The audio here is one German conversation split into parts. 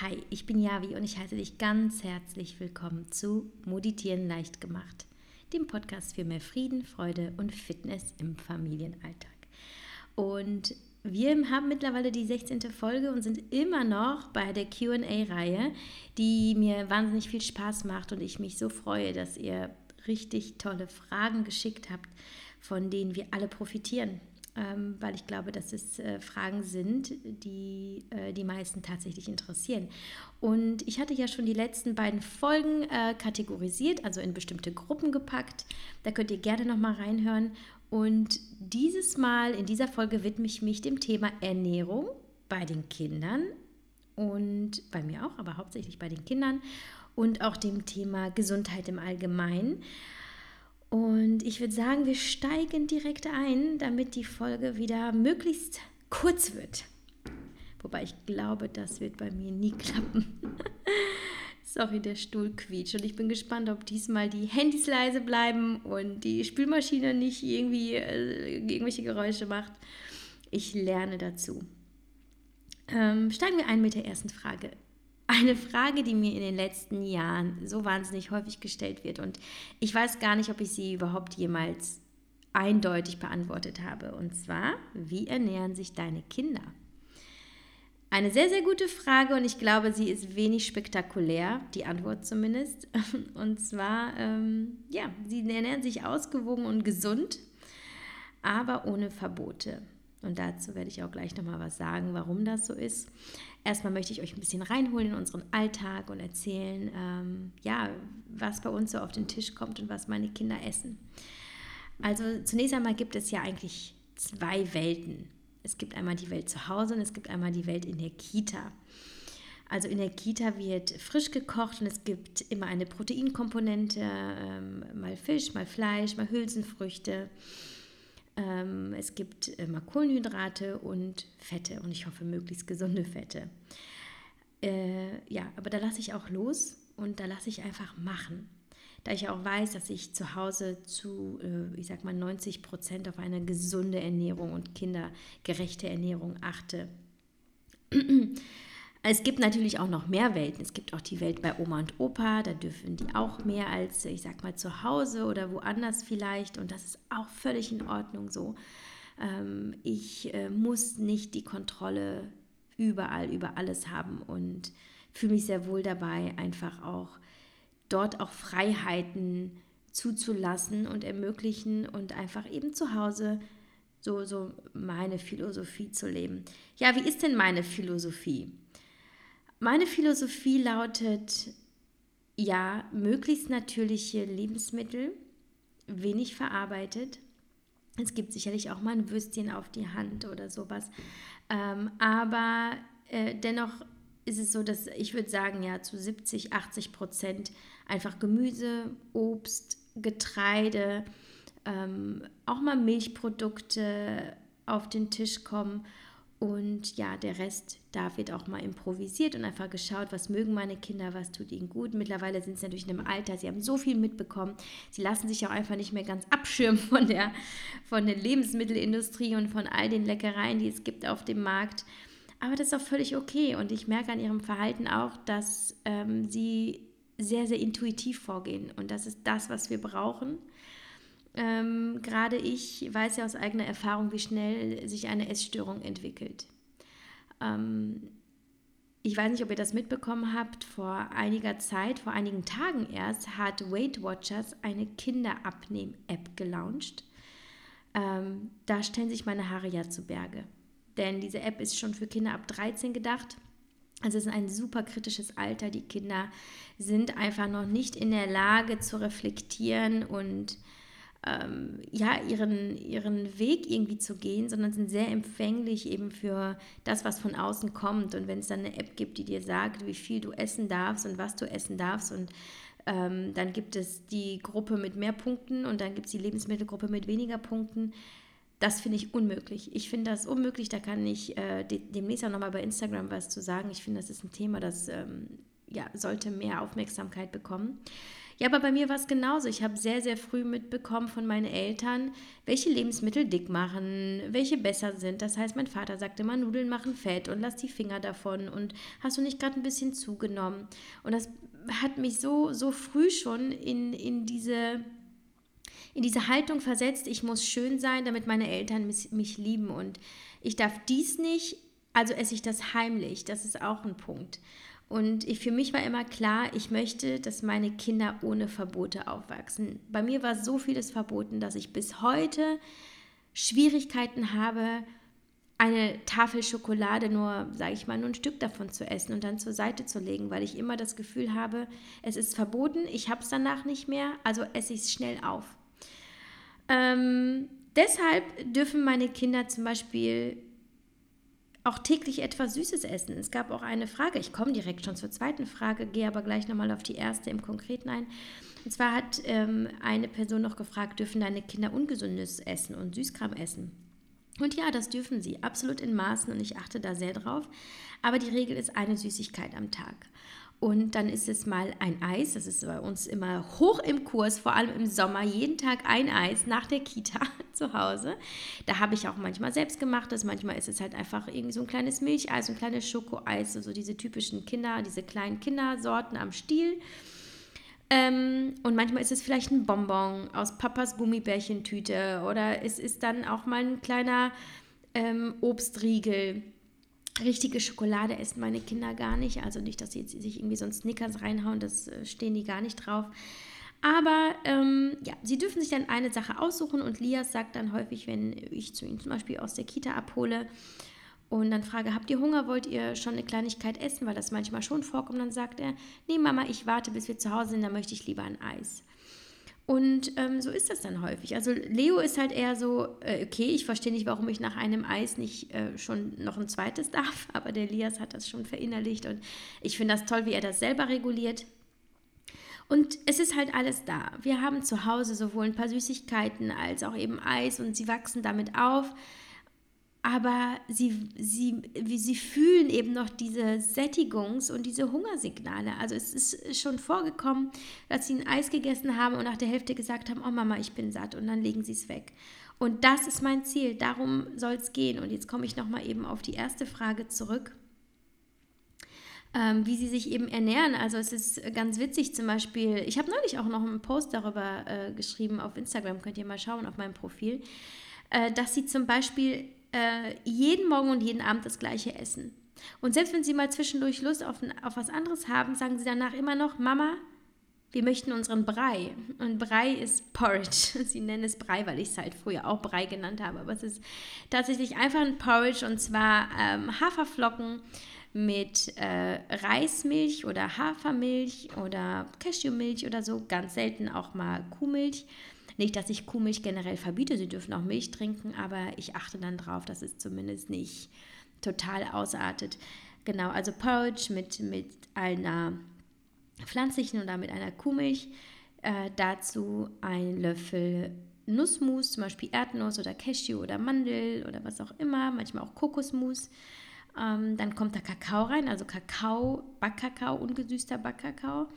Hi, ich bin Javi und ich heiße dich ganz herzlich willkommen zu Moditieren leicht gemacht, dem Podcast für mehr Frieden, Freude und Fitness im Familienalltag. Und wir haben mittlerweile die 16. Folge und sind immer noch bei der QA-Reihe, die mir wahnsinnig viel Spaß macht und ich mich so freue, dass ihr richtig tolle Fragen geschickt habt, von denen wir alle profitieren weil ich glaube, dass es äh, Fragen sind, die äh, die meisten tatsächlich interessieren. Und ich hatte ja schon die letzten beiden Folgen äh, kategorisiert, also in bestimmte Gruppen gepackt. Da könnt ihr gerne nochmal reinhören. Und dieses Mal, in dieser Folge, widme ich mich dem Thema Ernährung bei den Kindern und bei mir auch, aber hauptsächlich bei den Kindern und auch dem Thema Gesundheit im Allgemeinen. Und ich würde sagen, wir steigen direkt ein, damit die Folge wieder möglichst kurz wird. Wobei ich glaube, das wird bei mir nie klappen. Sorry, der Stuhl quietscht. Und ich bin gespannt, ob diesmal die Handys leise bleiben und die Spülmaschine nicht irgendwie äh, irgendwelche Geräusche macht. Ich lerne dazu. Ähm, steigen wir ein mit der ersten Frage eine Frage, die mir in den letzten Jahren so wahnsinnig häufig gestellt wird. Und ich weiß gar nicht, ob ich sie überhaupt jemals eindeutig beantwortet habe. Und zwar, wie ernähren sich deine Kinder? Eine sehr, sehr gute Frage und ich glaube, sie ist wenig spektakulär, die Antwort zumindest. Und zwar, ähm, ja, sie ernähren sich ausgewogen und gesund, aber ohne Verbote. Und dazu werde ich auch gleich nochmal was sagen, warum das so ist. Erstmal möchte ich euch ein bisschen reinholen in unseren Alltag und erzählen, ähm, ja, was bei uns so auf den Tisch kommt und was meine Kinder essen. Also zunächst einmal gibt es ja eigentlich zwei Welten. Es gibt einmal die Welt zu Hause und es gibt einmal die Welt in der Kita. Also in der Kita wird frisch gekocht und es gibt immer eine Proteinkomponente, ähm, mal Fisch, mal Fleisch, mal Hülsenfrüchte. Ähm, es gibt immer Kohlenhydrate und Fette und ich hoffe möglichst gesunde Fette. Äh, ja, aber da lasse ich auch los und da lasse ich einfach machen. Da ich auch weiß, dass ich zu Hause zu, äh, ich sag mal, 90 Prozent auf eine gesunde Ernährung und kindergerechte Ernährung achte. Es gibt natürlich auch noch mehr Welten. Es gibt auch die Welt bei Oma und Opa, da dürfen die auch mehr als, ich sag mal, zu Hause oder woanders vielleicht. Und das ist auch völlig in Ordnung so. Ähm, ich äh, muss nicht die Kontrolle überall über alles haben und fühle mich sehr wohl dabei, einfach auch dort auch Freiheiten zuzulassen und ermöglichen und einfach eben zu Hause so, so meine Philosophie zu leben. Ja, wie ist denn meine Philosophie? Meine Philosophie lautet, ja, möglichst natürliche Lebensmittel, wenig verarbeitet. Es gibt sicherlich auch mal ein Würstchen auf die Hand oder sowas. Ähm, aber äh, dennoch ist es so, dass ich würde sagen, ja, zu 70, 80 Prozent einfach Gemüse, Obst, Getreide, ähm, auch mal Milchprodukte auf den Tisch kommen und ja, der Rest, da wird auch mal improvisiert und einfach geschaut, was mögen meine Kinder, was tut ihnen gut. Mittlerweile sind sie natürlich in einem Alter, sie haben so viel mitbekommen. Sie lassen sich auch einfach nicht mehr ganz abschirmen von der, von der Lebensmittelindustrie und von all den Leckereien, die es gibt auf dem Markt. Aber das ist auch völlig okay. Und ich merke an ihrem Verhalten auch, dass ähm, sie sehr, sehr intuitiv vorgehen. Und das ist das, was wir brauchen. Ähm, Gerade ich weiß ja aus eigener Erfahrung, wie schnell sich eine Essstörung entwickelt. Ähm, ich weiß nicht, ob ihr das mitbekommen habt, vor einiger Zeit, vor einigen Tagen erst, hat Weight Watchers eine Kinderabnehm-App gelauncht. Ähm, da stellen sich meine Haare ja zu Berge. Denn diese App ist schon für Kinder ab 13 gedacht. Also es ist ein super kritisches Alter. Die Kinder sind einfach noch nicht in der Lage zu reflektieren und ähm, ja, ihren, ihren Weg irgendwie zu gehen, sondern sind sehr empfänglich eben für das, was von außen kommt. Und wenn es dann eine App gibt, die dir sagt, wie viel du essen darfst und was du essen darfst und ähm, dann gibt es die Gruppe mit mehr Punkten und dann gibt es die Lebensmittelgruppe mit weniger Punkten. Das finde ich unmöglich. Ich finde das unmöglich. Da kann ich äh, demnächst auch nochmal bei Instagram was zu sagen. Ich finde, das ist ein Thema, das ähm, ja, sollte mehr Aufmerksamkeit bekommen. Ja, aber bei mir war es genauso. Ich habe sehr, sehr früh mitbekommen von meinen Eltern, welche Lebensmittel dick machen, welche besser sind. Das heißt, mein Vater sagte immer, Nudeln machen fett und lass die Finger davon und hast du nicht gerade ein bisschen zugenommen. Und das hat mich so, so früh schon in, in diese in diese Haltung versetzt, ich muss schön sein, damit meine Eltern mich, mich lieben und ich darf dies nicht, also esse ich das heimlich. Das ist auch ein Punkt. Und ich, für mich war immer klar, ich möchte, dass meine Kinder ohne Verbote aufwachsen. Bei mir war so vieles verboten, dass ich bis heute Schwierigkeiten habe, eine Tafel Schokolade nur, sage ich mal, nur ein Stück davon zu essen und dann zur Seite zu legen, weil ich immer das Gefühl habe, es ist verboten, ich habe es danach nicht mehr, also esse ich es schnell auf. Ähm, deshalb dürfen meine Kinder zum Beispiel auch täglich etwas Süßes essen. Es gab auch eine Frage, ich komme direkt schon zur zweiten Frage, gehe aber gleich nochmal auf die erste im Konkreten ein. Und zwar hat ähm, eine Person noch gefragt, dürfen deine Kinder ungesundes essen und Süßkram essen? Und ja, das dürfen sie, absolut in Maßen und ich achte da sehr drauf. Aber die Regel ist eine Süßigkeit am Tag. Und dann ist es mal ein Eis, das ist bei uns immer hoch im Kurs, vor allem im Sommer, jeden Tag ein Eis nach der Kita zu Hause. Da habe ich auch manchmal selbst gemacht, das manchmal ist es halt einfach irgendwie so ein kleines Milcheis, ein kleines Schokoeis, so diese typischen Kinder, diese kleinen Kindersorten am Stiel. Ähm, und manchmal ist es vielleicht ein Bonbon aus Papas Gummibärchentüte oder es ist dann auch mal ein kleiner ähm, Obstriegel richtige Schokolade essen meine Kinder gar nicht. Also nicht, dass sie jetzt sich irgendwie so ein Snickers reinhauen, das äh, stehen die gar nicht drauf. Aber ähm, ja, sie dürfen sich dann eine Sache aussuchen und Lias sagt dann häufig, wenn ich zu ihm zum Beispiel aus der Kita abhole und dann frage, habt ihr Hunger, wollt ihr schon eine Kleinigkeit essen, weil das manchmal schon vorkommt, dann sagt er, nee Mama, ich warte, bis wir zu Hause sind, dann möchte ich lieber ein Eis. Und ähm, so ist das dann häufig. Also Leo ist halt eher so, äh, okay, ich verstehe nicht, warum ich nach einem Eis nicht äh, schon noch ein zweites darf, aber der Elias hat das schon verinnerlicht und ich finde das toll, wie er das selber reguliert. Und es ist halt alles da. Wir haben zu Hause sowohl ein paar Süßigkeiten als auch eben Eis und sie wachsen damit auf aber sie, sie, sie fühlen eben noch diese Sättigungs- und diese Hungersignale. Also es ist schon vorgekommen, dass sie ein Eis gegessen haben und nach der Hälfte gesagt haben, oh Mama, ich bin satt und dann legen sie es weg. Und das ist mein Ziel, darum soll es gehen. Und jetzt komme ich nochmal eben auf die erste Frage zurück. Ähm, wie sie sich eben ernähren. Also es ist ganz witzig zum Beispiel, ich habe neulich auch noch einen Post darüber äh, geschrieben auf Instagram, könnt ihr mal schauen auf meinem Profil, äh, dass sie zum Beispiel äh, jeden Morgen und jeden Abend das gleiche essen. Und selbst wenn sie mal zwischendurch Lust auf, auf was anderes haben, sagen sie danach immer noch, Mama, wir möchten unseren Brei. Und Brei ist Porridge. Sie nennen es Brei, weil ich es halt früher auch Brei genannt habe. Aber es ist tatsächlich einfach ein Porridge und zwar ähm, Haferflocken mit äh, Reismilch oder Hafermilch oder Cashewmilch oder so. Ganz selten auch mal Kuhmilch. Nicht, dass ich Kuhmilch generell verbiete, sie dürfen auch Milch trinken, aber ich achte dann drauf, dass es zumindest nicht total ausartet. Genau, also Porridge mit, mit einer pflanzlichen oder mit einer Kuhmilch. Äh, dazu ein Löffel Nussmus, zum Beispiel Erdnuss oder Cashew oder Mandel oder was auch immer, manchmal auch Kokosmus. Ähm, dann kommt da Kakao rein, also Kakao, Backkakao, ungesüßter Backkakao.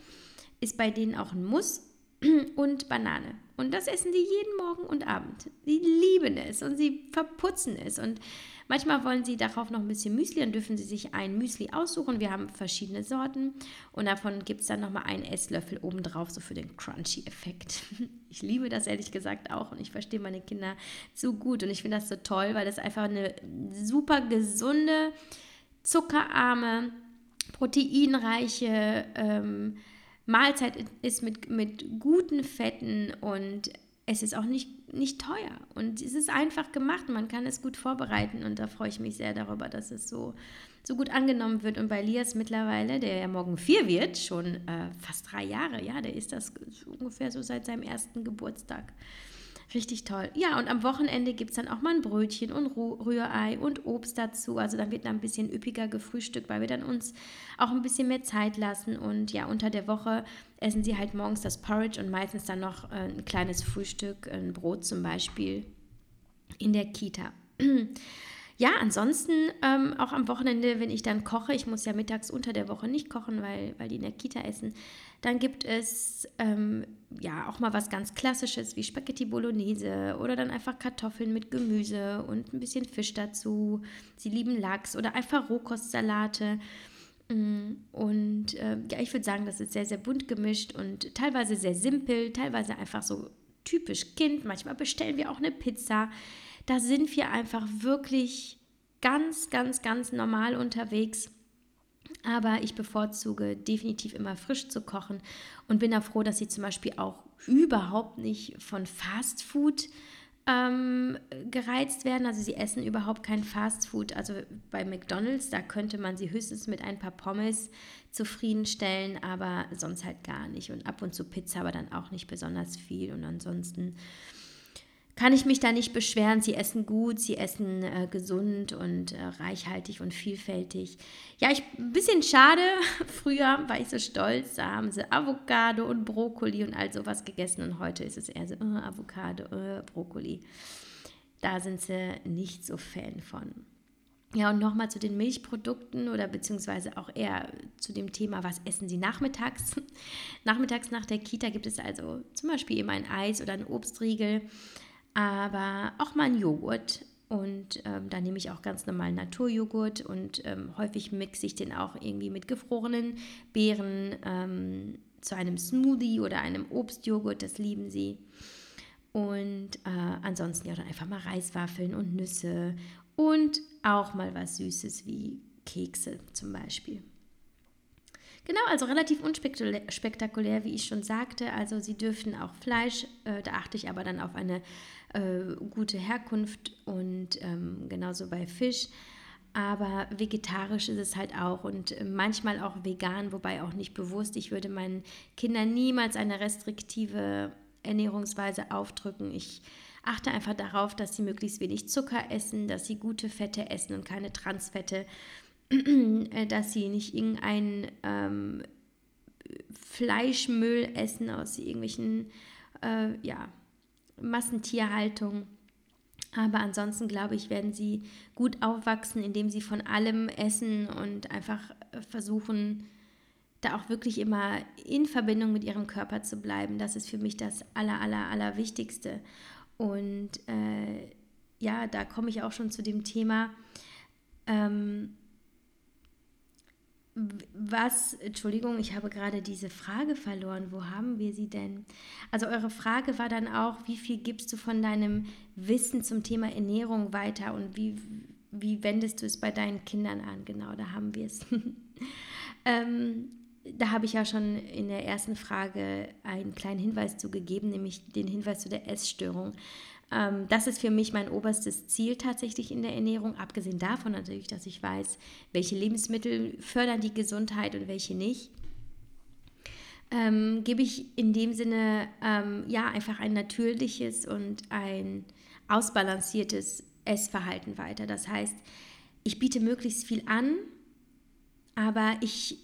Ist bei denen auch ein Muss und Banane. Und das essen die jeden Morgen und Abend. Sie lieben es und sie verputzen es. Und manchmal wollen sie darauf noch ein bisschen Müsli, dann dürfen sie sich ein Müsli aussuchen. Wir haben verschiedene Sorten und davon gibt es dann nochmal einen Esslöffel obendrauf, so für den Crunchy-Effekt. Ich liebe das ehrlich gesagt auch und ich verstehe meine Kinder so gut und ich finde das so toll, weil das einfach eine super gesunde, zuckerarme, proteinreiche, ähm, Mahlzeit ist mit, mit guten Fetten und es ist auch nicht, nicht teuer. Und es ist einfach gemacht. Man kann es gut vorbereiten und da freue ich mich sehr darüber, dass es so, so gut angenommen wird. Und bei Lias mittlerweile, der ja morgen vier wird, schon äh, fast drei Jahre, ja, der ist das ungefähr so seit seinem ersten Geburtstag. Richtig toll. Ja, und am Wochenende gibt es dann auch mal ein Brötchen und Rührei und Obst dazu. Also dann wird dann ein bisschen üppiger gefrühstückt, weil wir dann uns auch ein bisschen mehr Zeit lassen. Und ja, unter der Woche essen sie halt morgens das Porridge und meistens dann noch äh, ein kleines Frühstück, ein Brot zum Beispiel in der Kita. ja, ansonsten ähm, auch am Wochenende, wenn ich dann koche, ich muss ja mittags unter der Woche nicht kochen, weil, weil die in der Kita essen, dann gibt es ähm, ja auch mal was ganz Klassisches wie Spaghetti Bolognese oder dann einfach Kartoffeln mit Gemüse und ein bisschen Fisch dazu. Sie lieben Lachs oder einfach Rohkostsalate. Mm, und äh, ja, ich würde sagen, das ist sehr, sehr bunt gemischt und teilweise sehr simpel, teilweise einfach so typisch Kind. Manchmal bestellen wir auch eine Pizza. Da sind wir einfach wirklich ganz, ganz, ganz normal unterwegs. Aber ich bevorzuge definitiv immer frisch zu kochen und bin da froh, dass sie zum Beispiel auch überhaupt nicht von Fast Food ähm, gereizt werden. Also sie essen überhaupt kein Fast Food. Also bei McDonald's, da könnte man sie höchstens mit ein paar Pommes zufriedenstellen, aber sonst halt gar nicht. Und ab und zu Pizza, aber dann auch nicht besonders viel. Und ansonsten kann ich mich da nicht beschweren. Sie essen gut, sie essen äh, gesund und äh, reichhaltig und vielfältig. Ja, ich ein bisschen schade. Früher war ich so stolz, da haben sie Avocado und Brokkoli und all sowas gegessen und heute ist es eher so uh, Avocado, uh, Brokkoli. Da sind sie nicht so Fan von. Ja, und nochmal zu den Milchprodukten oder beziehungsweise auch eher zu dem Thema, was essen Sie nachmittags? nachmittags nach der Kita gibt es also zum Beispiel immer ein Eis oder ein Obstriegel aber auch mal ein Joghurt. Und ähm, da nehme ich auch ganz normal Naturjoghurt und ähm, häufig mixe ich den auch irgendwie mit gefrorenen Beeren ähm, zu einem Smoothie oder einem Obstjoghurt, das lieben sie. Und äh, ansonsten ja dann einfach mal Reiswaffeln und Nüsse und auch mal was Süßes wie Kekse zum Beispiel. Genau, also relativ unspektakulär, wie ich schon sagte. Also sie dürfen auch Fleisch, äh, da achte ich aber dann auf eine äh, gute Herkunft und ähm, genauso bei Fisch. Aber vegetarisch ist es halt auch und manchmal auch vegan, wobei auch nicht bewusst. Ich würde meinen Kindern niemals eine restriktive Ernährungsweise aufdrücken. Ich achte einfach darauf, dass sie möglichst wenig Zucker essen, dass sie gute Fette essen und keine Transfette, dass sie nicht irgendein ähm, Fleischmüll essen aus irgendwelchen äh, ja, Massentierhaltung. Aber ansonsten glaube ich, werden sie gut aufwachsen, indem sie von allem essen und einfach versuchen, da auch wirklich immer in Verbindung mit ihrem Körper zu bleiben. Das ist für mich das Aller, Aller, Allerwichtigste. Und äh, ja, da komme ich auch schon zu dem Thema, ähm, was, Entschuldigung, ich habe gerade diese Frage verloren. Wo haben wir sie denn? Also eure Frage war dann auch, wie viel gibst du von deinem Wissen zum Thema Ernährung weiter und wie, wie wendest du es bei deinen Kindern an? Genau, da haben wir es. ähm, da habe ich ja schon in der ersten Frage einen kleinen Hinweis zu gegeben, nämlich den Hinweis zu der Essstörung. Ähm, das ist für mich mein oberstes Ziel tatsächlich in der Ernährung, abgesehen davon natürlich, dass ich weiß, welche Lebensmittel fördern die Gesundheit und welche nicht. Ähm, gebe ich in dem Sinne ähm, ja einfach ein natürliches und ein ausbalanciertes Essverhalten weiter. Das heißt, ich biete möglichst viel an, aber ich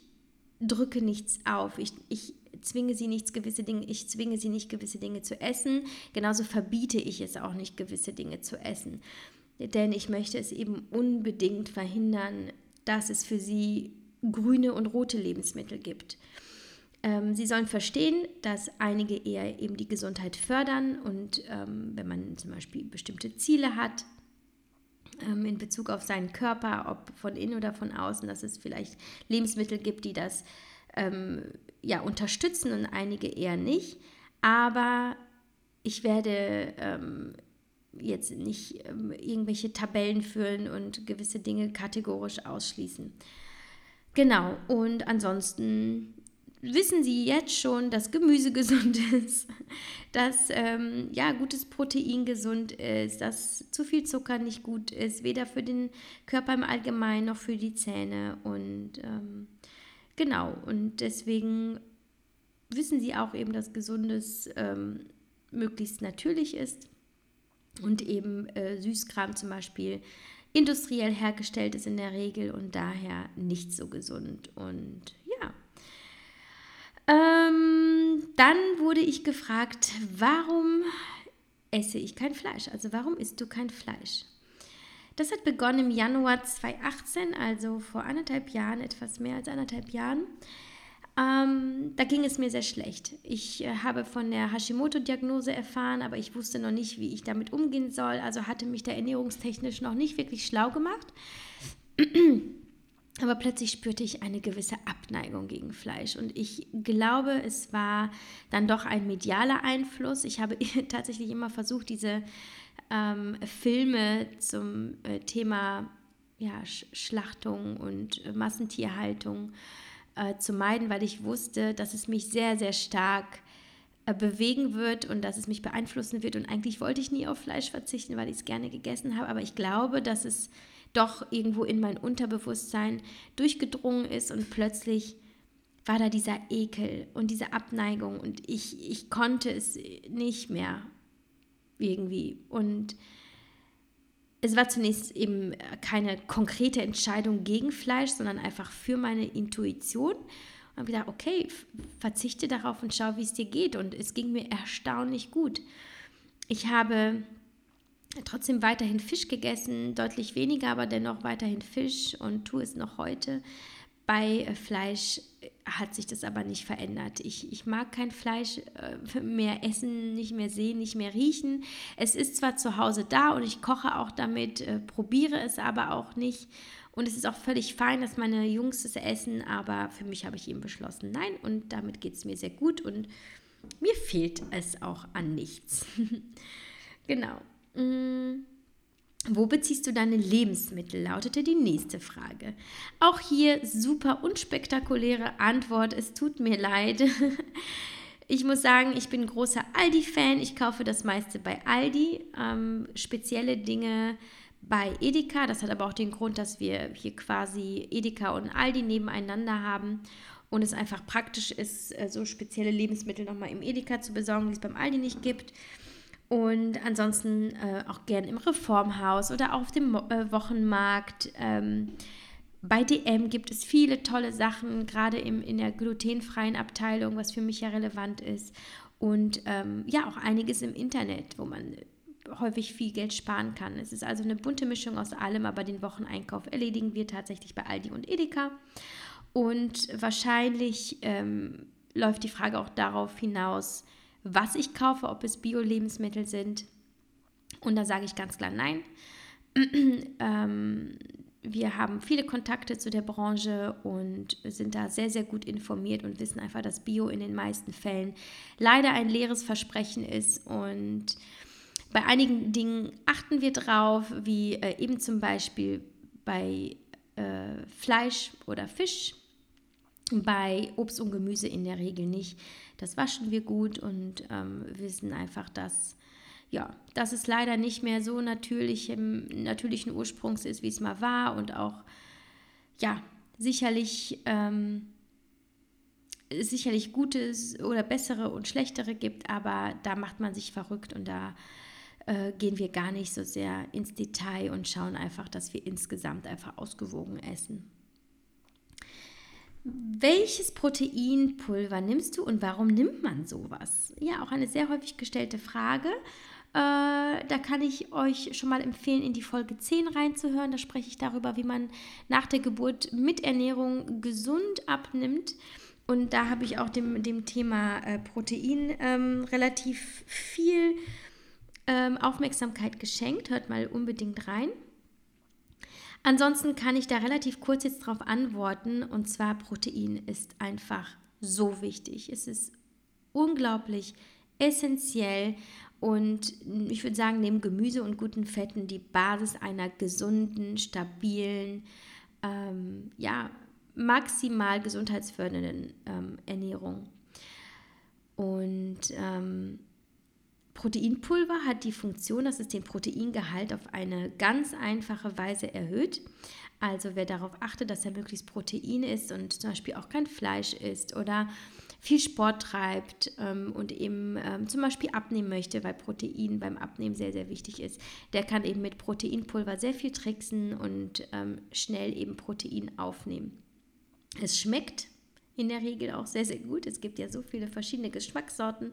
drücke nichts auf. Ich, ich zwinge sie nichts gewisse Dinge, ich zwinge sie nicht gewisse Dinge zu essen, genauso verbiete ich es auch nicht gewisse Dinge zu essen. Denn ich möchte es eben unbedingt verhindern, dass es für sie grüne und rote Lebensmittel gibt. Ähm, sie sollen verstehen, dass einige eher eben die Gesundheit fördern und ähm, wenn man zum Beispiel bestimmte Ziele hat, ähm, in Bezug auf seinen Körper, ob von innen oder von außen, dass es vielleicht Lebensmittel gibt, die das ähm, ja, unterstützen und einige eher nicht. Aber ich werde ähm, jetzt nicht ähm, irgendwelche Tabellen führen und gewisse Dinge kategorisch ausschließen. Genau, und ansonsten wissen Sie jetzt schon, dass Gemüse gesund ist, dass ähm, ja, gutes Protein gesund ist, dass zu viel Zucker nicht gut ist, weder für den Körper im Allgemeinen noch für die Zähne. Und ähm, Genau, und deswegen wissen sie auch eben, dass Gesundes ähm, möglichst natürlich ist und eben äh, Süßkram zum Beispiel industriell hergestellt ist in der Regel und daher nicht so gesund. Und ja. Ähm, dann wurde ich gefragt, warum esse ich kein Fleisch? Also warum isst du kein Fleisch? Das hat begonnen im Januar 2018, also vor anderthalb Jahren, etwas mehr als anderthalb Jahren. Ähm, da ging es mir sehr schlecht. Ich äh, habe von der Hashimoto-Diagnose erfahren, aber ich wusste noch nicht, wie ich damit umgehen soll. Also hatte mich da ernährungstechnisch noch nicht wirklich schlau gemacht. Aber plötzlich spürte ich eine gewisse Abneigung gegen Fleisch. Und ich glaube, es war dann doch ein medialer Einfluss. Ich habe tatsächlich immer versucht, diese ähm, Filme zum äh, Thema ja, Schlachtung und äh, Massentierhaltung äh, zu meiden, weil ich wusste, dass es mich sehr, sehr stark äh, bewegen wird und dass es mich beeinflussen wird. Und eigentlich wollte ich nie auf Fleisch verzichten, weil ich es gerne gegessen habe. Aber ich glaube, dass es doch irgendwo in mein Unterbewusstsein durchgedrungen ist und plötzlich war da dieser Ekel und diese Abneigung und ich, ich konnte es nicht mehr irgendwie. Und es war zunächst eben keine konkrete Entscheidung gegen Fleisch, sondern einfach für meine Intuition. Und habe gedacht, okay, verzichte darauf und schau, wie es dir geht. Und es ging mir erstaunlich gut. Ich habe trotzdem weiterhin Fisch gegessen, deutlich weniger, aber dennoch weiterhin Fisch und tue es noch heute. Bei äh, Fleisch äh, hat sich das aber nicht verändert. Ich, ich mag kein Fleisch äh, mehr essen, nicht mehr sehen, nicht mehr riechen. Es ist zwar zu Hause da und ich koche auch damit, probiere es aber auch nicht. Und es ist auch völlig fein, dass meine Jungs es essen, aber für mich habe ich eben beschlossen, nein. Und damit geht es mir sehr gut und mir fehlt es auch an nichts. genau. Mm. Wo beziehst du deine Lebensmittel? lautete die nächste Frage. Auch hier super unspektakuläre Antwort. Es tut mir leid. Ich muss sagen, ich bin großer Aldi-Fan. Ich kaufe das meiste bei Aldi. Ähm, spezielle Dinge bei Edeka. Das hat aber auch den Grund, dass wir hier quasi Edeka und Aldi nebeneinander haben und es einfach praktisch ist, äh, so spezielle Lebensmittel nochmal im Edeka zu besorgen, die es beim Aldi nicht gibt. Und ansonsten äh, auch gern im Reformhaus oder auf dem äh, Wochenmarkt. Ähm, bei DM gibt es viele tolle Sachen, gerade in der glutenfreien Abteilung, was für mich ja relevant ist. Und ähm, ja, auch einiges im Internet, wo man häufig viel Geld sparen kann. Es ist also eine bunte Mischung aus allem, aber den Wocheneinkauf erledigen wir tatsächlich bei Aldi und Edeka. Und wahrscheinlich ähm, läuft die Frage auch darauf hinaus, was ich kaufe, ob es Bio-Lebensmittel sind. Und da sage ich ganz klar nein. ähm, wir haben viele Kontakte zu der Branche und sind da sehr, sehr gut informiert und wissen einfach, dass Bio in den meisten Fällen leider ein leeres Versprechen ist. Und bei einigen Dingen achten wir drauf, wie äh, eben zum Beispiel bei äh, Fleisch oder Fisch, bei Obst und Gemüse in der Regel nicht. Das waschen wir gut und ähm, wissen einfach, dass, ja, dass es leider nicht mehr so natürlich im natürlichen Ursprungs ist, wie es mal war und auch, ja, sicherlich, ähm, sicherlich Gutes oder bessere und schlechtere gibt, aber da macht man sich verrückt und da äh, gehen wir gar nicht so sehr ins Detail und schauen einfach, dass wir insgesamt einfach ausgewogen essen. Welches Proteinpulver nimmst du und warum nimmt man sowas? Ja, auch eine sehr häufig gestellte Frage. Äh, da kann ich euch schon mal empfehlen, in die Folge 10 reinzuhören. Da spreche ich darüber, wie man nach der Geburt mit Ernährung gesund abnimmt. Und da habe ich auch dem, dem Thema äh, Protein ähm, relativ viel ähm, Aufmerksamkeit geschenkt. Hört mal unbedingt rein. Ansonsten kann ich da relativ kurz jetzt darauf antworten. Und zwar Protein ist einfach so wichtig. Es ist unglaublich essentiell und ich würde sagen, neben Gemüse und guten Fetten die Basis einer gesunden, stabilen, ähm, ja, maximal gesundheitsfördernden ähm, Ernährung. Und ähm, Proteinpulver hat die Funktion, dass es den Proteingehalt auf eine ganz einfache Weise erhöht. Also wer darauf achtet, dass er möglichst Protein isst und zum Beispiel auch kein Fleisch isst oder viel Sport treibt ähm, und eben ähm, zum Beispiel abnehmen möchte, weil Protein beim Abnehmen sehr, sehr wichtig ist, der kann eben mit Proteinpulver sehr viel tricksen und ähm, schnell eben Protein aufnehmen. Es schmeckt in der Regel auch sehr, sehr gut. Es gibt ja so viele verschiedene Geschmackssorten.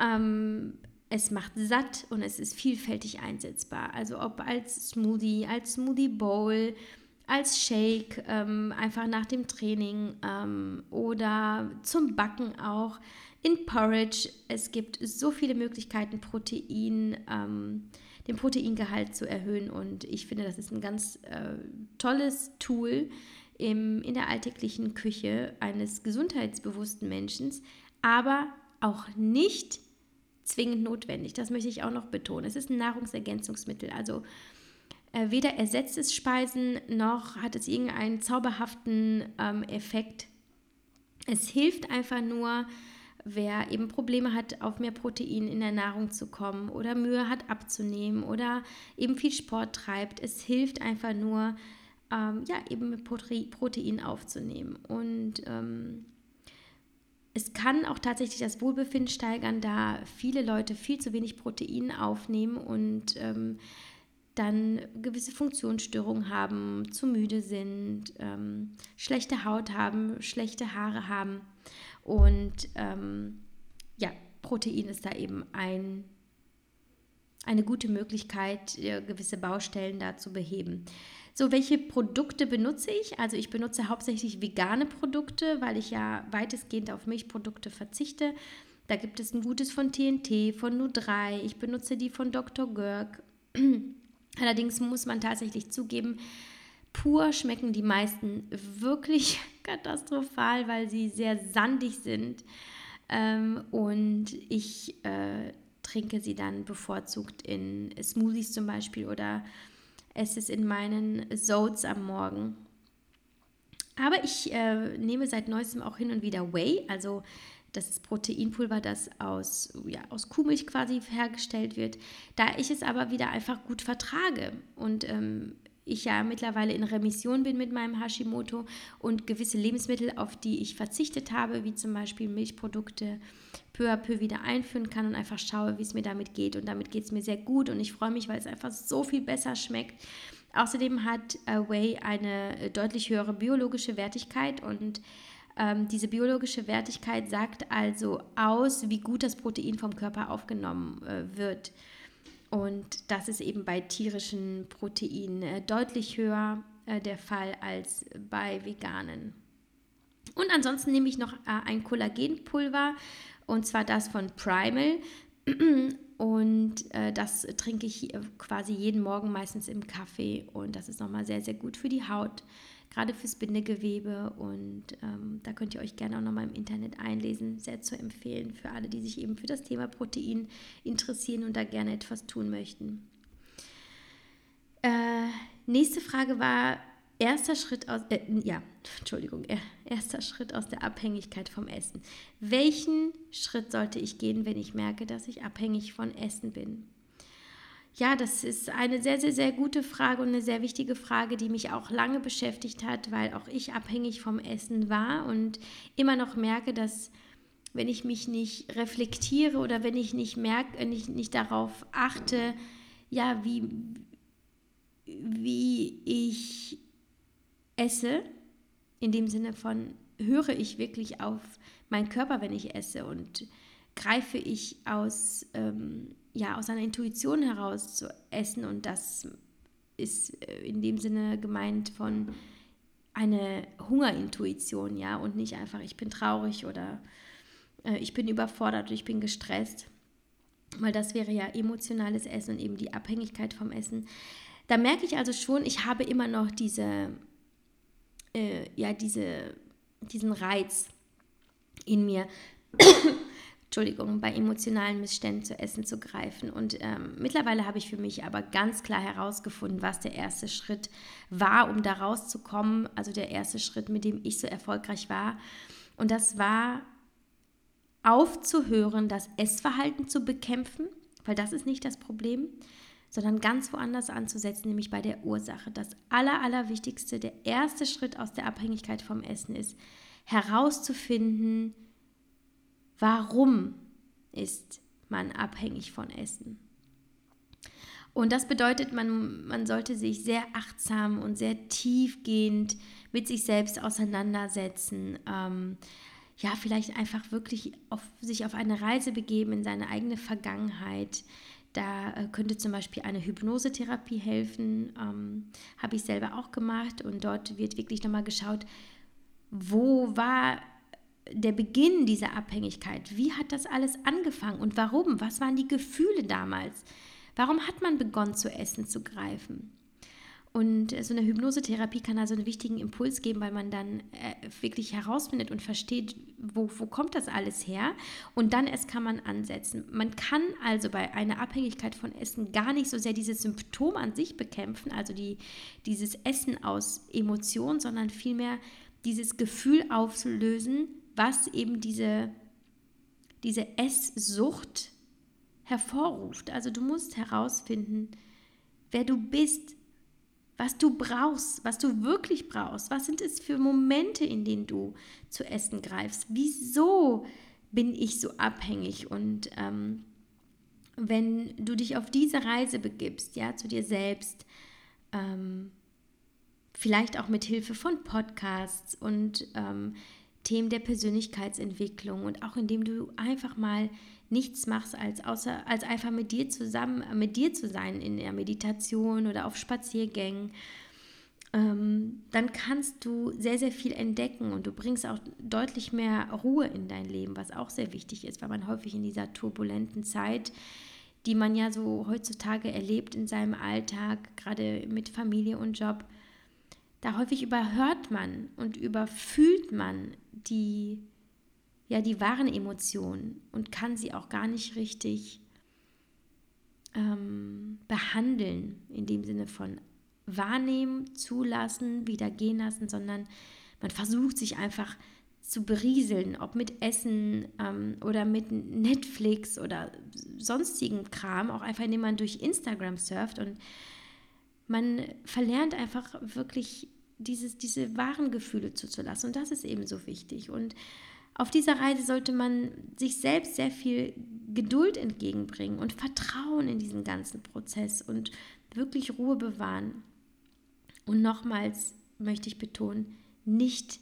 Ähm, es macht satt und es ist vielfältig einsetzbar. Also ob als Smoothie, als Smoothie Bowl, als Shake, ähm, einfach nach dem Training ähm, oder zum Backen auch, in Porridge. Es gibt so viele Möglichkeiten, Protein, ähm, den Proteingehalt zu erhöhen und ich finde, das ist ein ganz äh, tolles Tool im, in der alltäglichen Küche eines gesundheitsbewussten Menschen, aber auch nicht zwingend notwendig. Das möchte ich auch noch betonen. Es ist ein Nahrungsergänzungsmittel, also äh, weder ersetzt es Speisen noch hat es irgendeinen zauberhaften ähm, Effekt. Es hilft einfach nur, wer eben Probleme hat, auf mehr Protein in der Nahrung zu kommen oder Mühe hat abzunehmen oder eben viel Sport treibt. Es hilft einfach nur, ähm, ja, eben Protein aufzunehmen. Und ähm, es kann auch tatsächlich das Wohlbefinden steigern, da viele Leute viel zu wenig Protein aufnehmen und ähm, dann gewisse Funktionsstörungen haben, zu müde sind, ähm, schlechte Haut haben, schlechte Haare haben. Und ähm, ja, Protein ist da eben ein, eine gute Möglichkeit, gewisse Baustellen da zu beheben. So, welche Produkte benutze ich? Also ich benutze hauptsächlich vegane Produkte, weil ich ja weitestgehend auf Milchprodukte verzichte. Da gibt es ein gutes von TNT, von Nu3. Ich benutze die von Dr. Görg. Allerdings muss man tatsächlich zugeben, pur schmecken die meisten wirklich katastrophal, weil sie sehr sandig sind. Ähm, und ich äh, trinke sie dann bevorzugt in Smoothies zum Beispiel oder es in meinen Soats am Morgen. Aber ich äh, nehme seit neuestem auch hin und wieder Whey, also das ist Proteinpulver, das aus, ja, aus Kuhmilch quasi hergestellt wird. Da ich es aber wieder einfach gut vertrage und ähm, ich ja mittlerweile in Remission bin mit meinem Hashimoto und gewisse Lebensmittel, auf die ich verzichtet habe, wie zum Beispiel Milchprodukte, peu à peu wieder einführen kann und einfach schaue, wie es mir damit geht. Und damit geht es mir sehr gut und ich freue mich, weil es einfach so viel besser schmeckt. Außerdem hat Whey eine deutlich höhere biologische Wertigkeit und ähm, diese biologische Wertigkeit sagt also aus, wie gut das Protein vom Körper aufgenommen äh, wird. Und das ist eben bei tierischen Proteinen äh, deutlich höher äh, der Fall als bei veganen. Und ansonsten nehme ich noch äh, ein Kollagenpulver und zwar das von Primal. Und das trinke ich quasi jeden Morgen meistens im Kaffee und das ist nochmal sehr, sehr gut für die Haut gerade fürs Bindegewebe. Und ähm, da könnt ihr euch gerne auch nochmal im Internet einlesen. Sehr zu empfehlen für alle, die sich eben für das Thema Protein interessieren und da gerne etwas tun möchten. Äh, nächste Frage war, erster Schritt aus, äh, ja, Entschuldigung, erster Schritt aus der Abhängigkeit vom Essen. Welchen Schritt sollte ich gehen, wenn ich merke, dass ich abhängig von Essen bin? Ja, das ist eine sehr, sehr, sehr gute Frage und eine sehr wichtige Frage, die mich auch lange beschäftigt hat, weil auch ich abhängig vom Essen war und immer noch merke, dass wenn ich mich nicht reflektiere oder wenn ich nicht merke, nicht, nicht darauf achte, ja, wie, wie ich esse, in dem Sinne von, höre ich wirklich auf meinen Körper, wenn ich esse und greife ich aus ähm, ja, aus einer Intuition heraus zu essen und das ist äh, in dem Sinne gemeint von eine Hungerintuition, ja, und nicht einfach, ich bin traurig oder äh, ich bin überfordert oder ich bin gestresst, weil das wäre ja emotionales Essen und eben die Abhängigkeit vom Essen. Da merke ich also schon, ich habe immer noch diese, äh, ja, diese, diesen Reiz in mir, Entschuldigung, bei emotionalen Missständen zu Essen zu greifen. Und ähm, mittlerweile habe ich für mich aber ganz klar herausgefunden, was der erste Schritt war, um da rauszukommen. Also der erste Schritt, mit dem ich so erfolgreich war. Und das war aufzuhören, das Essverhalten zu bekämpfen, weil das ist nicht das Problem, sondern ganz woanders anzusetzen, nämlich bei der Ursache. Das Aller, Allerwichtigste, der erste Schritt aus der Abhängigkeit vom Essen ist, herauszufinden, Warum ist man abhängig von Essen? Und das bedeutet, man, man sollte sich sehr achtsam und sehr tiefgehend mit sich selbst auseinandersetzen. Ähm, ja, vielleicht einfach wirklich auf, sich auf eine Reise begeben in seine eigene Vergangenheit. Da äh, könnte zum Beispiel eine Hypnosetherapie helfen. Ähm, Habe ich selber auch gemacht und dort wird wirklich nochmal geschaut, wo war der Beginn dieser Abhängigkeit? Wie hat das alles angefangen und warum? Was waren die Gefühle damals? Warum hat man begonnen zu essen zu greifen? Und so eine Hypnosetherapie kann also einen wichtigen Impuls geben, weil man dann äh, wirklich herausfindet und versteht, wo, wo kommt das alles her. Und dann erst kann man ansetzen. Man kann also bei einer Abhängigkeit von Essen gar nicht so sehr dieses Symptom an sich bekämpfen, also die, dieses Essen aus Emotionen, sondern vielmehr dieses Gefühl auflösen, was eben diese, diese Esssucht hervorruft. Also du musst herausfinden, wer du bist, was du brauchst, was du wirklich brauchst. Was sind es für Momente, in denen du zu essen greifst? Wieso bin ich so abhängig? Und ähm, wenn du dich auf diese Reise begibst, ja, zu dir selbst, ähm, vielleicht auch mit Hilfe von Podcasts und ähm, Themen der Persönlichkeitsentwicklung und auch indem du einfach mal nichts machst, als, außer, als einfach mit dir zusammen, mit dir zu sein in der Meditation oder auf Spaziergängen, ähm, dann kannst du sehr, sehr viel entdecken und du bringst auch deutlich mehr Ruhe in dein Leben, was auch sehr wichtig ist, weil man häufig in dieser turbulenten Zeit, die man ja so heutzutage erlebt in seinem Alltag, gerade mit Familie und Job, da häufig überhört man und überfühlt man die ja die wahren Emotionen und kann sie auch gar nicht richtig ähm, behandeln, in dem Sinne von wahrnehmen, zulassen, wieder gehen lassen, sondern man versucht sich einfach zu berieseln, ob mit Essen ähm, oder mit Netflix oder sonstigen Kram, auch einfach indem man durch Instagram surft und man verlernt einfach wirklich dieses, diese wahren Gefühle zuzulassen und das ist eben so wichtig und auf dieser Reise sollte man sich selbst sehr viel Geduld entgegenbringen und Vertrauen in diesen ganzen Prozess und wirklich Ruhe bewahren. Und nochmals möchte ich betonen, nicht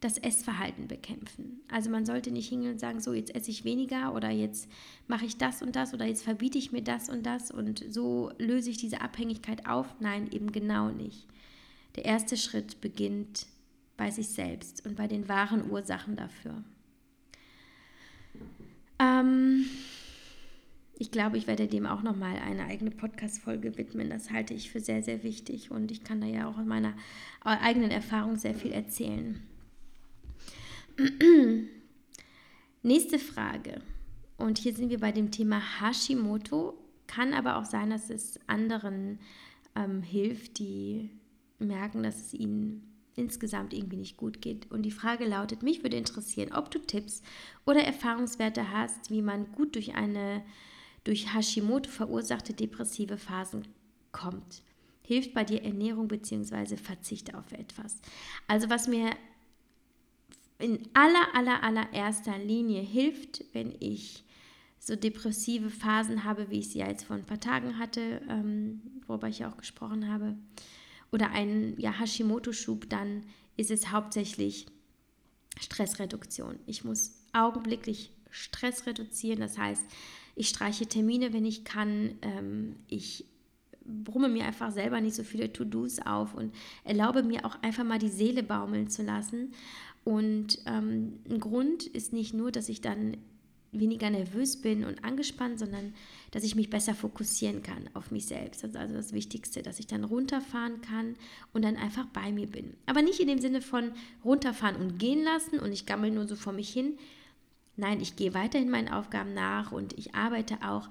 das Essverhalten bekämpfen. Also man sollte nicht hingehen und sagen, so jetzt esse ich weniger oder jetzt mache ich das und das oder jetzt verbiete ich mir das und das und so löse ich diese Abhängigkeit auf. Nein, eben genau nicht. Der erste Schritt beginnt bei sich selbst und bei den wahren Ursachen dafür. Ähm, ich glaube, ich werde dem auch nochmal eine eigene Podcast-Folge widmen. Das halte ich für sehr, sehr wichtig und ich kann da ja auch aus meiner eigenen Erfahrung sehr viel erzählen. Nächste Frage. Und hier sind wir bei dem Thema Hashimoto. Kann aber auch sein, dass es anderen ähm, hilft, die merken, dass es ihnen insgesamt irgendwie nicht gut geht. Und die Frage lautet, mich würde interessieren, ob du Tipps oder Erfahrungswerte hast, wie man gut durch eine durch Hashimoto verursachte depressive Phasen kommt. Hilft bei dir Ernährung bzw. Verzicht auf etwas? Also was mir in aller, aller, allererster Linie hilft, wenn ich so depressive Phasen habe, wie ich sie jetzt vor ein paar Tagen hatte, ähm, worüber ich ja auch gesprochen habe, oder einen ja, Hashimoto-Schub, dann ist es hauptsächlich Stressreduktion. Ich muss augenblicklich Stress reduzieren, das heißt, ich streiche Termine, wenn ich kann, ähm, ich brumme mir einfach selber nicht so viele To-Dos auf und erlaube mir auch einfach mal die Seele baumeln zu lassen. Und ähm, ein Grund ist nicht nur, dass ich dann weniger nervös bin und angespannt, sondern dass ich mich besser fokussieren kann auf mich selbst. Das ist also das Wichtigste, dass ich dann runterfahren kann und dann einfach bei mir bin. Aber nicht in dem Sinne von runterfahren und gehen lassen und ich gammel nur so vor mich hin. Nein, ich gehe weiterhin meinen Aufgaben nach und ich arbeite auch,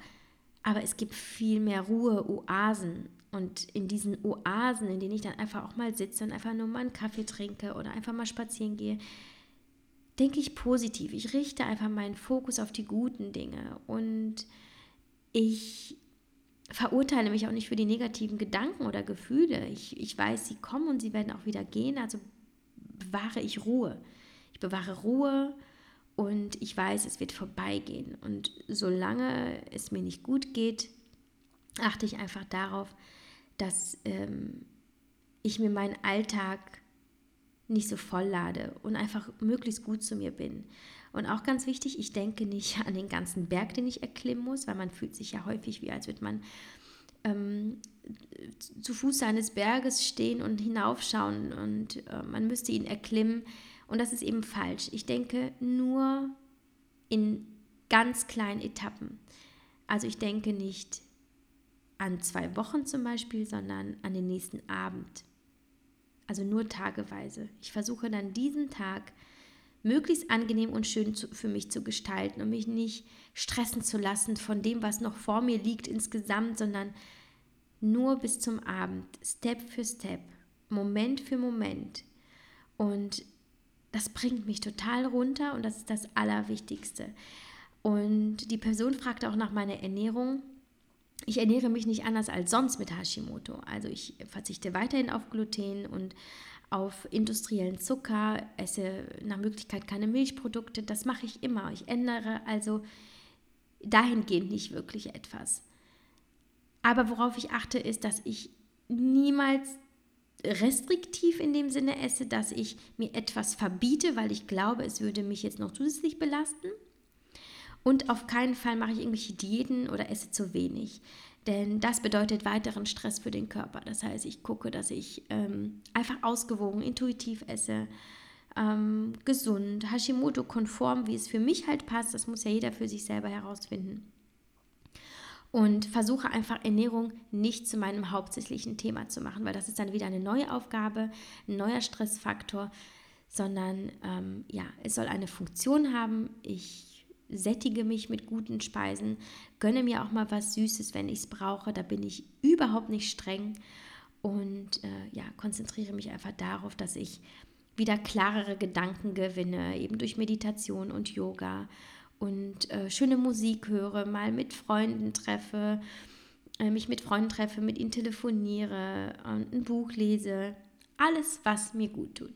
aber es gibt viel mehr Ruhe, Oasen. Und in diesen Oasen, in denen ich dann einfach auch mal sitze und einfach nur mal einen Kaffee trinke oder einfach mal spazieren gehe, denke ich positiv. Ich richte einfach meinen Fokus auf die guten Dinge und ich verurteile mich auch nicht für die negativen Gedanken oder Gefühle. Ich, ich weiß, sie kommen und sie werden auch wieder gehen, also bewahre ich Ruhe. Ich bewahre Ruhe und ich weiß, es wird vorbeigehen. Und solange es mir nicht gut geht, achte ich einfach darauf, dass ähm, ich mir meinen Alltag nicht so voll lade und einfach möglichst gut zu mir bin. Und auch ganz wichtig, ich denke nicht an den ganzen Berg, den ich erklimmen muss, weil man fühlt sich ja häufig wie, als würde man ähm, zu Fuß eines Berges stehen und hinaufschauen und äh, man müsste ihn erklimmen. Und das ist eben falsch. Ich denke nur in ganz kleinen Etappen. Also ich denke nicht an zwei Wochen zum Beispiel, sondern an den nächsten Abend. Also nur tageweise. Ich versuche dann diesen Tag möglichst angenehm und schön zu, für mich zu gestalten und mich nicht stressen zu lassen von dem, was noch vor mir liegt insgesamt, sondern nur bis zum Abend, Step für Step, Moment für Moment. Und das bringt mich total runter und das ist das Allerwichtigste. Und die Person fragte auch nach meiner Ernährung. Ich ernähre mich nicht anders als sonst mit Hashimoto. Also ich verzichte weiterhin auf Gluten und auf industriellen Zucker, esse nach Möglichkeit keine Milchprodukte. Das mache ich immer. Ich ändere also dahingehend nicht wirklich etwas. Aber worauf ich achte, ist, dass ich niemals restriktiv in dem Sinne esse, dass ich mir etwas verbiete, weil ich glaube, es würde mich jetzt noch zusätzlich belasten. Und auf keinen Fall mache ich irgendwelche Diäten oder esse zu wenig. Denn das bedeutet weiteren Stress für den Körper. Das heißt, ich gucke, dass ich ähm, einfach ausgewogen, intuitiv esse, ähm, gesund, Hashimoto-konform, wie es für mich halt passt. Das muss ja jeder für sich selber herausfinden. Und versuche einfach Ernährung nicht zu meinem hauptsächlichen Thema zu machen, weil das ist dann wieder eine neue Aufgabe, ein neuer Stressfaktor, sondern ähm, ja, es soll eine Funktion haben. Ich sättige mich mit guten Speisen, gönne mir auch mal was Süßes, wenn ich es brauche. Da bin ich überhaupt nicht streng und äh, ja, konzentriere mich einfach darauf, dass ich wieder klarere Gedanken gewinne, eben durch Meditation und Yoga und äh, schöne Musik höre, mal mit Freunden treffe, äh, mich mit Freunden treffe, mit ihnen telefoniere und ein Buch lese. Alles, was mir gut tut.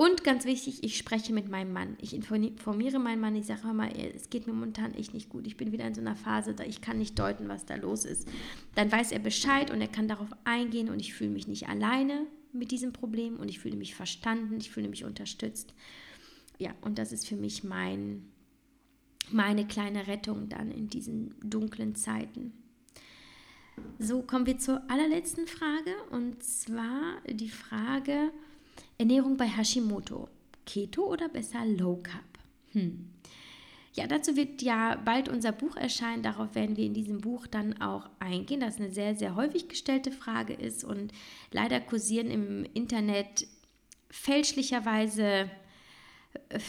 Und ganz wichtig, ich spreche mit meinem Mann. Ich informiere meinen Mann. Ich sage, mal, es geht mir momentan echt nicht gut. Ich bin wieder in so einer Phase, da ich kann nicht deuten, was da los ist. Dann weiß er Bescheid und er kann darauf eingehen und ich fühle mich nicht alleine mit diesem Problem und ich fühle mich verstanden, ich fühle mich unterstützt. Ja, und das ist für mich mein, meine kleine Rettung dann in diesen dunklen Zeiten. So kommen wir zur allerletzten Frage und zwar die Frage, Ernährung bei Hashimoto. Keto oder besser Low Carb? Hm. Ja, dazu wird ja bald unser Buch erscheinen. Darauf werden wir in diesem Buch dann auch eingehen, das eine sehr, sehr häufig gestellte Frage ist. Und leider kursieren im Internet fälschlicherweise äh,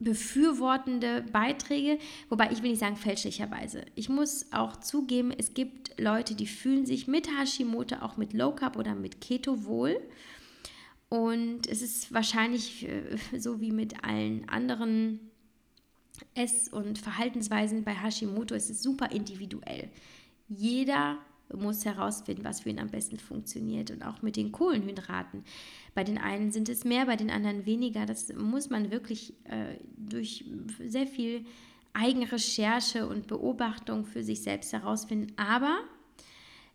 befürwortende Beiträge, wobei ich will nicht sagen fälschlicherweise. Ich muss auch zugeben, es gibt Leute, die fühlen sich mit Hashimoto, auch mit Low Carb oder mit Keto wohl. Und es ist wahrscheinlich äh, so wie mit allen anderen Ess- und Verhaltensweisen bei Hashimoto, es ist super individuell. Jeder muss herausfinden, was für ihn am besten funktioniert. Und auch mit den Kohlenhydraten. Bei den einen sind es mehr, bei den anderen weniger. Das muss man wirklich äh, durch sehr viel Eigenrecherche und Beobachtung für sich selbst herausfinden. Aber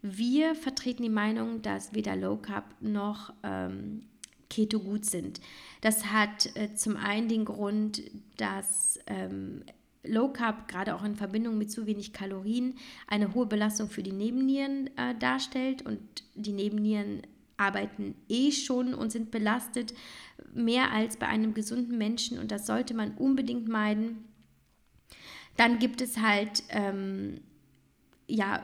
wir vertreten die Meinung, dass weder Low Carb noch ähm, Keto gut sind. Das hat äh, zum einen den Grund, dass ähm, Low Carb, gerade auch in Verbindung mit zu wenig Kalorien, eine hohe Belastung für die Nebennieren äh, darstellt. Und die Nebennieren arbeiten eh schon und sind belastet mehr als bei einem gesunden Menschen. Und das sollte man unbedingt meiden. Dann gibt es halt ähm, ja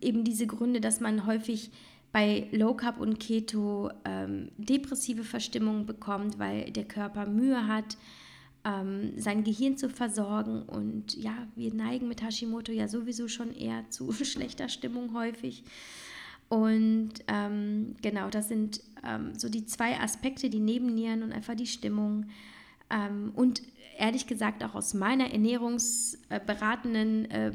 eben diese Gründe, dass man häufig bei Low Carb und Keto ähm, depressive Verstimmungen bekommt, weil der Körper Mühe hat, ähm, sein Gehirn zu versorgen. Und ja, wir neigen mit Hashimoto ja sowieso schon eher zu schlechter Stimmung häufig. Und ähm, genau, das sind ähm, so die zwei Aspekte, die Nebennieren und einfach die Stimmung. Ähm, und ehrlich gesagt auch aus meiner ernährungsberatenden äh,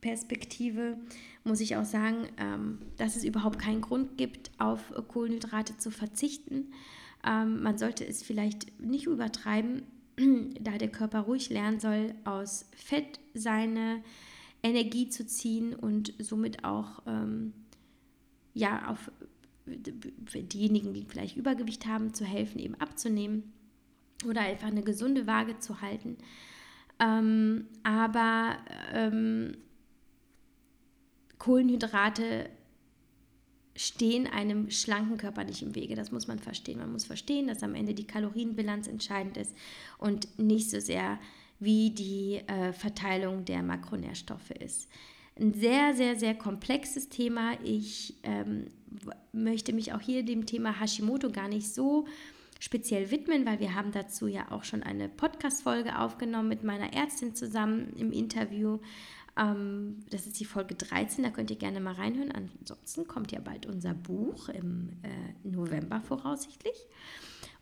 Perspektive muss ich auch sagen, ähm, dass es überhaupt keinen Grund gibt, auf Kohlenhydrate zu verzichten. Ähm, man sollte es vielleicht nicht übertreiben, da der Körper ruhig lernen soll, aus Fett seine Energie zu ziehen und somit auch ähm, ja, auf diejenigen, die vielleicht Übergewicht haben, zu helfen, eben abzunehmen oder einfach eine gesunde Waage zu halten. Ähm, aber ähm, Kohlenhydrate stehen einem schlanken Körper nicht im Wege. Das muss man verstehen. Man muss verstehen, dass am Ende die Kalorienbilanz entscheidend ist und nicht so sehr, wie die äh, Verteilung der Makronährstoffe ist. Ein sehr, sehr, sehr komplexes Thema. Ich ähm, möchte mich auch hier dem Thema Hashimoto gar nicht so speziell widmen, weil wir haben dazu ja auch schon eine Podcast-Folge aufgenommen mit meiner Ärztin zusammen im Interview. Ähm, das ist die Folge 13, da könnt ihr gerne mal reinhören. Ansonsten kommt ja bald unser Buch im äh, November voraussichtlich.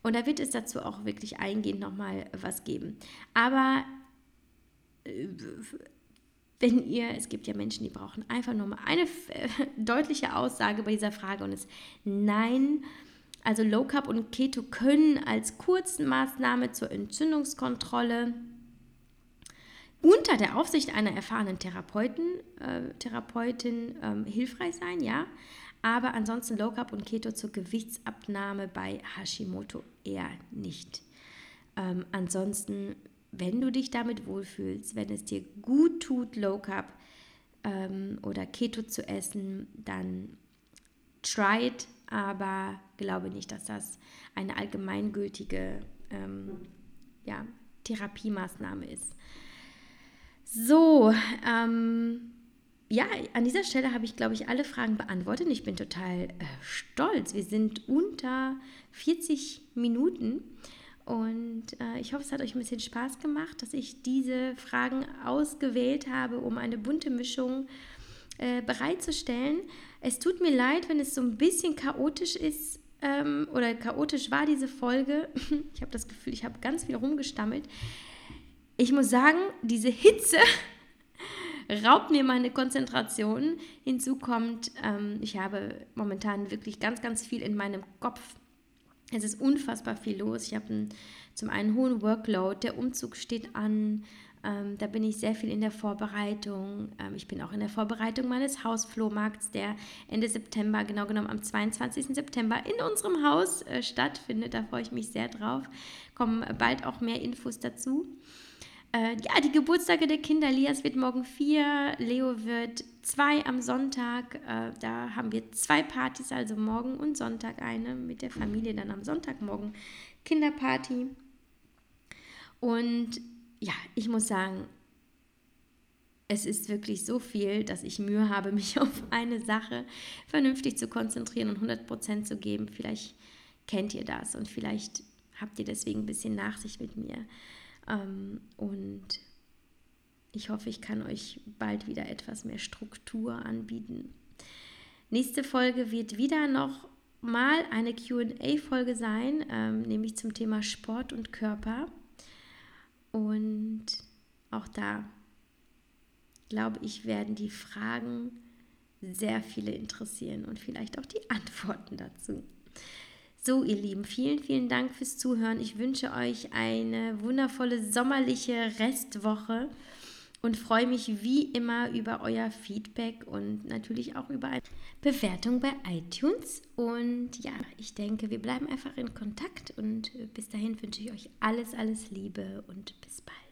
Und da wird es dazu auch wirklich eingehend nochmal was geben. Aber äh, wenn ihr, es gibt ja Menschen, die brauchen einfach nur mal eine äh, deutliche Aussage bei dieser Frage und es nein. Also Low Carb und Keto können als Kurzmaßnahme zur Entzündungskontrolle unter der Aufsicht einer erfahrenen Therapeuten, äh, Therapeutin ähm, hilfreich sein, ja. Aber ansonsten Low Carb und Keto zur Gewichtsabnahme bei Hashimoto eher nicht. Ähm, ansonsten, wenn du dich damit wohlfühlst, wenn es dir gut tut, Low Carb ähm, oder Keto zu essen, dann try it, aber glaube nicht, dass das eine allgemeingültige ähm, ja, Therapiemaßnahme ist. So, ähm, ja, an dieser Stelle habe ich, glaube ich, alle Fragen beantwortet. Ich bin total äh, stolz. Wir sind unter 40 Minuten. Und äh, ich hoffe, es hat euch ein bisschen Spaß gemacht, dass ich diese Fragen ausgewählt habe, um eine bunte Mischung äh, bereitzustellen. Es tut mir leid, wenn es so ein bisschen chaotisch ist ähm, oder chaotisch war, diese Folge. Ich habe das Gefühl, ich habe ganz viel rumgestammelt ich muss sagen, diese Hitze raubt mir meine Konzentration. Hinzu kommt, ähm, ich habe momentan wirklich ganz, ganz viel in meinem Kopf. Es ist unfassbar viel los. Ich habe zum einen hohen Workload, der Umzug steht an. Ähm, da bin ich sehr viel in der Vorbereitung. Ähm, ich bin auch in der Vorbereitung meines Hausflohmarkts, der Ende September, genau genommen am 22. September in unserem Haus äh, stattfindet. Da freue ich mich sehr drauf. Kommen bald auch mehr Infos dazu. Äh, ja, die Geburtstage der Kinder. Lias wird morgen vier, Leo wird zwei am Sonntag. Äh, da haben wir zwei Partys, also morgen und Sonntag eine mit der Familie, dann am Sonntagmorgen Kinderparty. Und ja, ich muss sagen, es ist wirklich so viel, dass ich Mühe habe, mich auf eine Sache vernünftig zu konzentrieren und 100% zu geben. Vielleicht kennt ihr das und vielleicht habt ihr deswegen ein bisschen Nachsicht mit mir. Ähm, und ich hoffe, ich kann euch bald wieder etwas mehr Struktur anbieten. Nächste Folge wird wieder noch mal eine QA-Folge sein, ähm, nämlich zum Thema Sport und Körper. Und auch da glaube ich, werden die Fragen sehr viele interessieren und vielleicht auch die Antworten dazu. So, ihr Lieben, vielen, vielen Dank fürs Zuhören. Ich wünsche euch eine wundervolle sommerliche Restwoche und freue mich wie immer über euer Feedback und natürlich auch über eine Bewertung bei iTunes. Und ja, ich denke, wir bleiben einfach in Kontakt und bis dahin wünsche ich euch alles, alles Liebe und bis bald.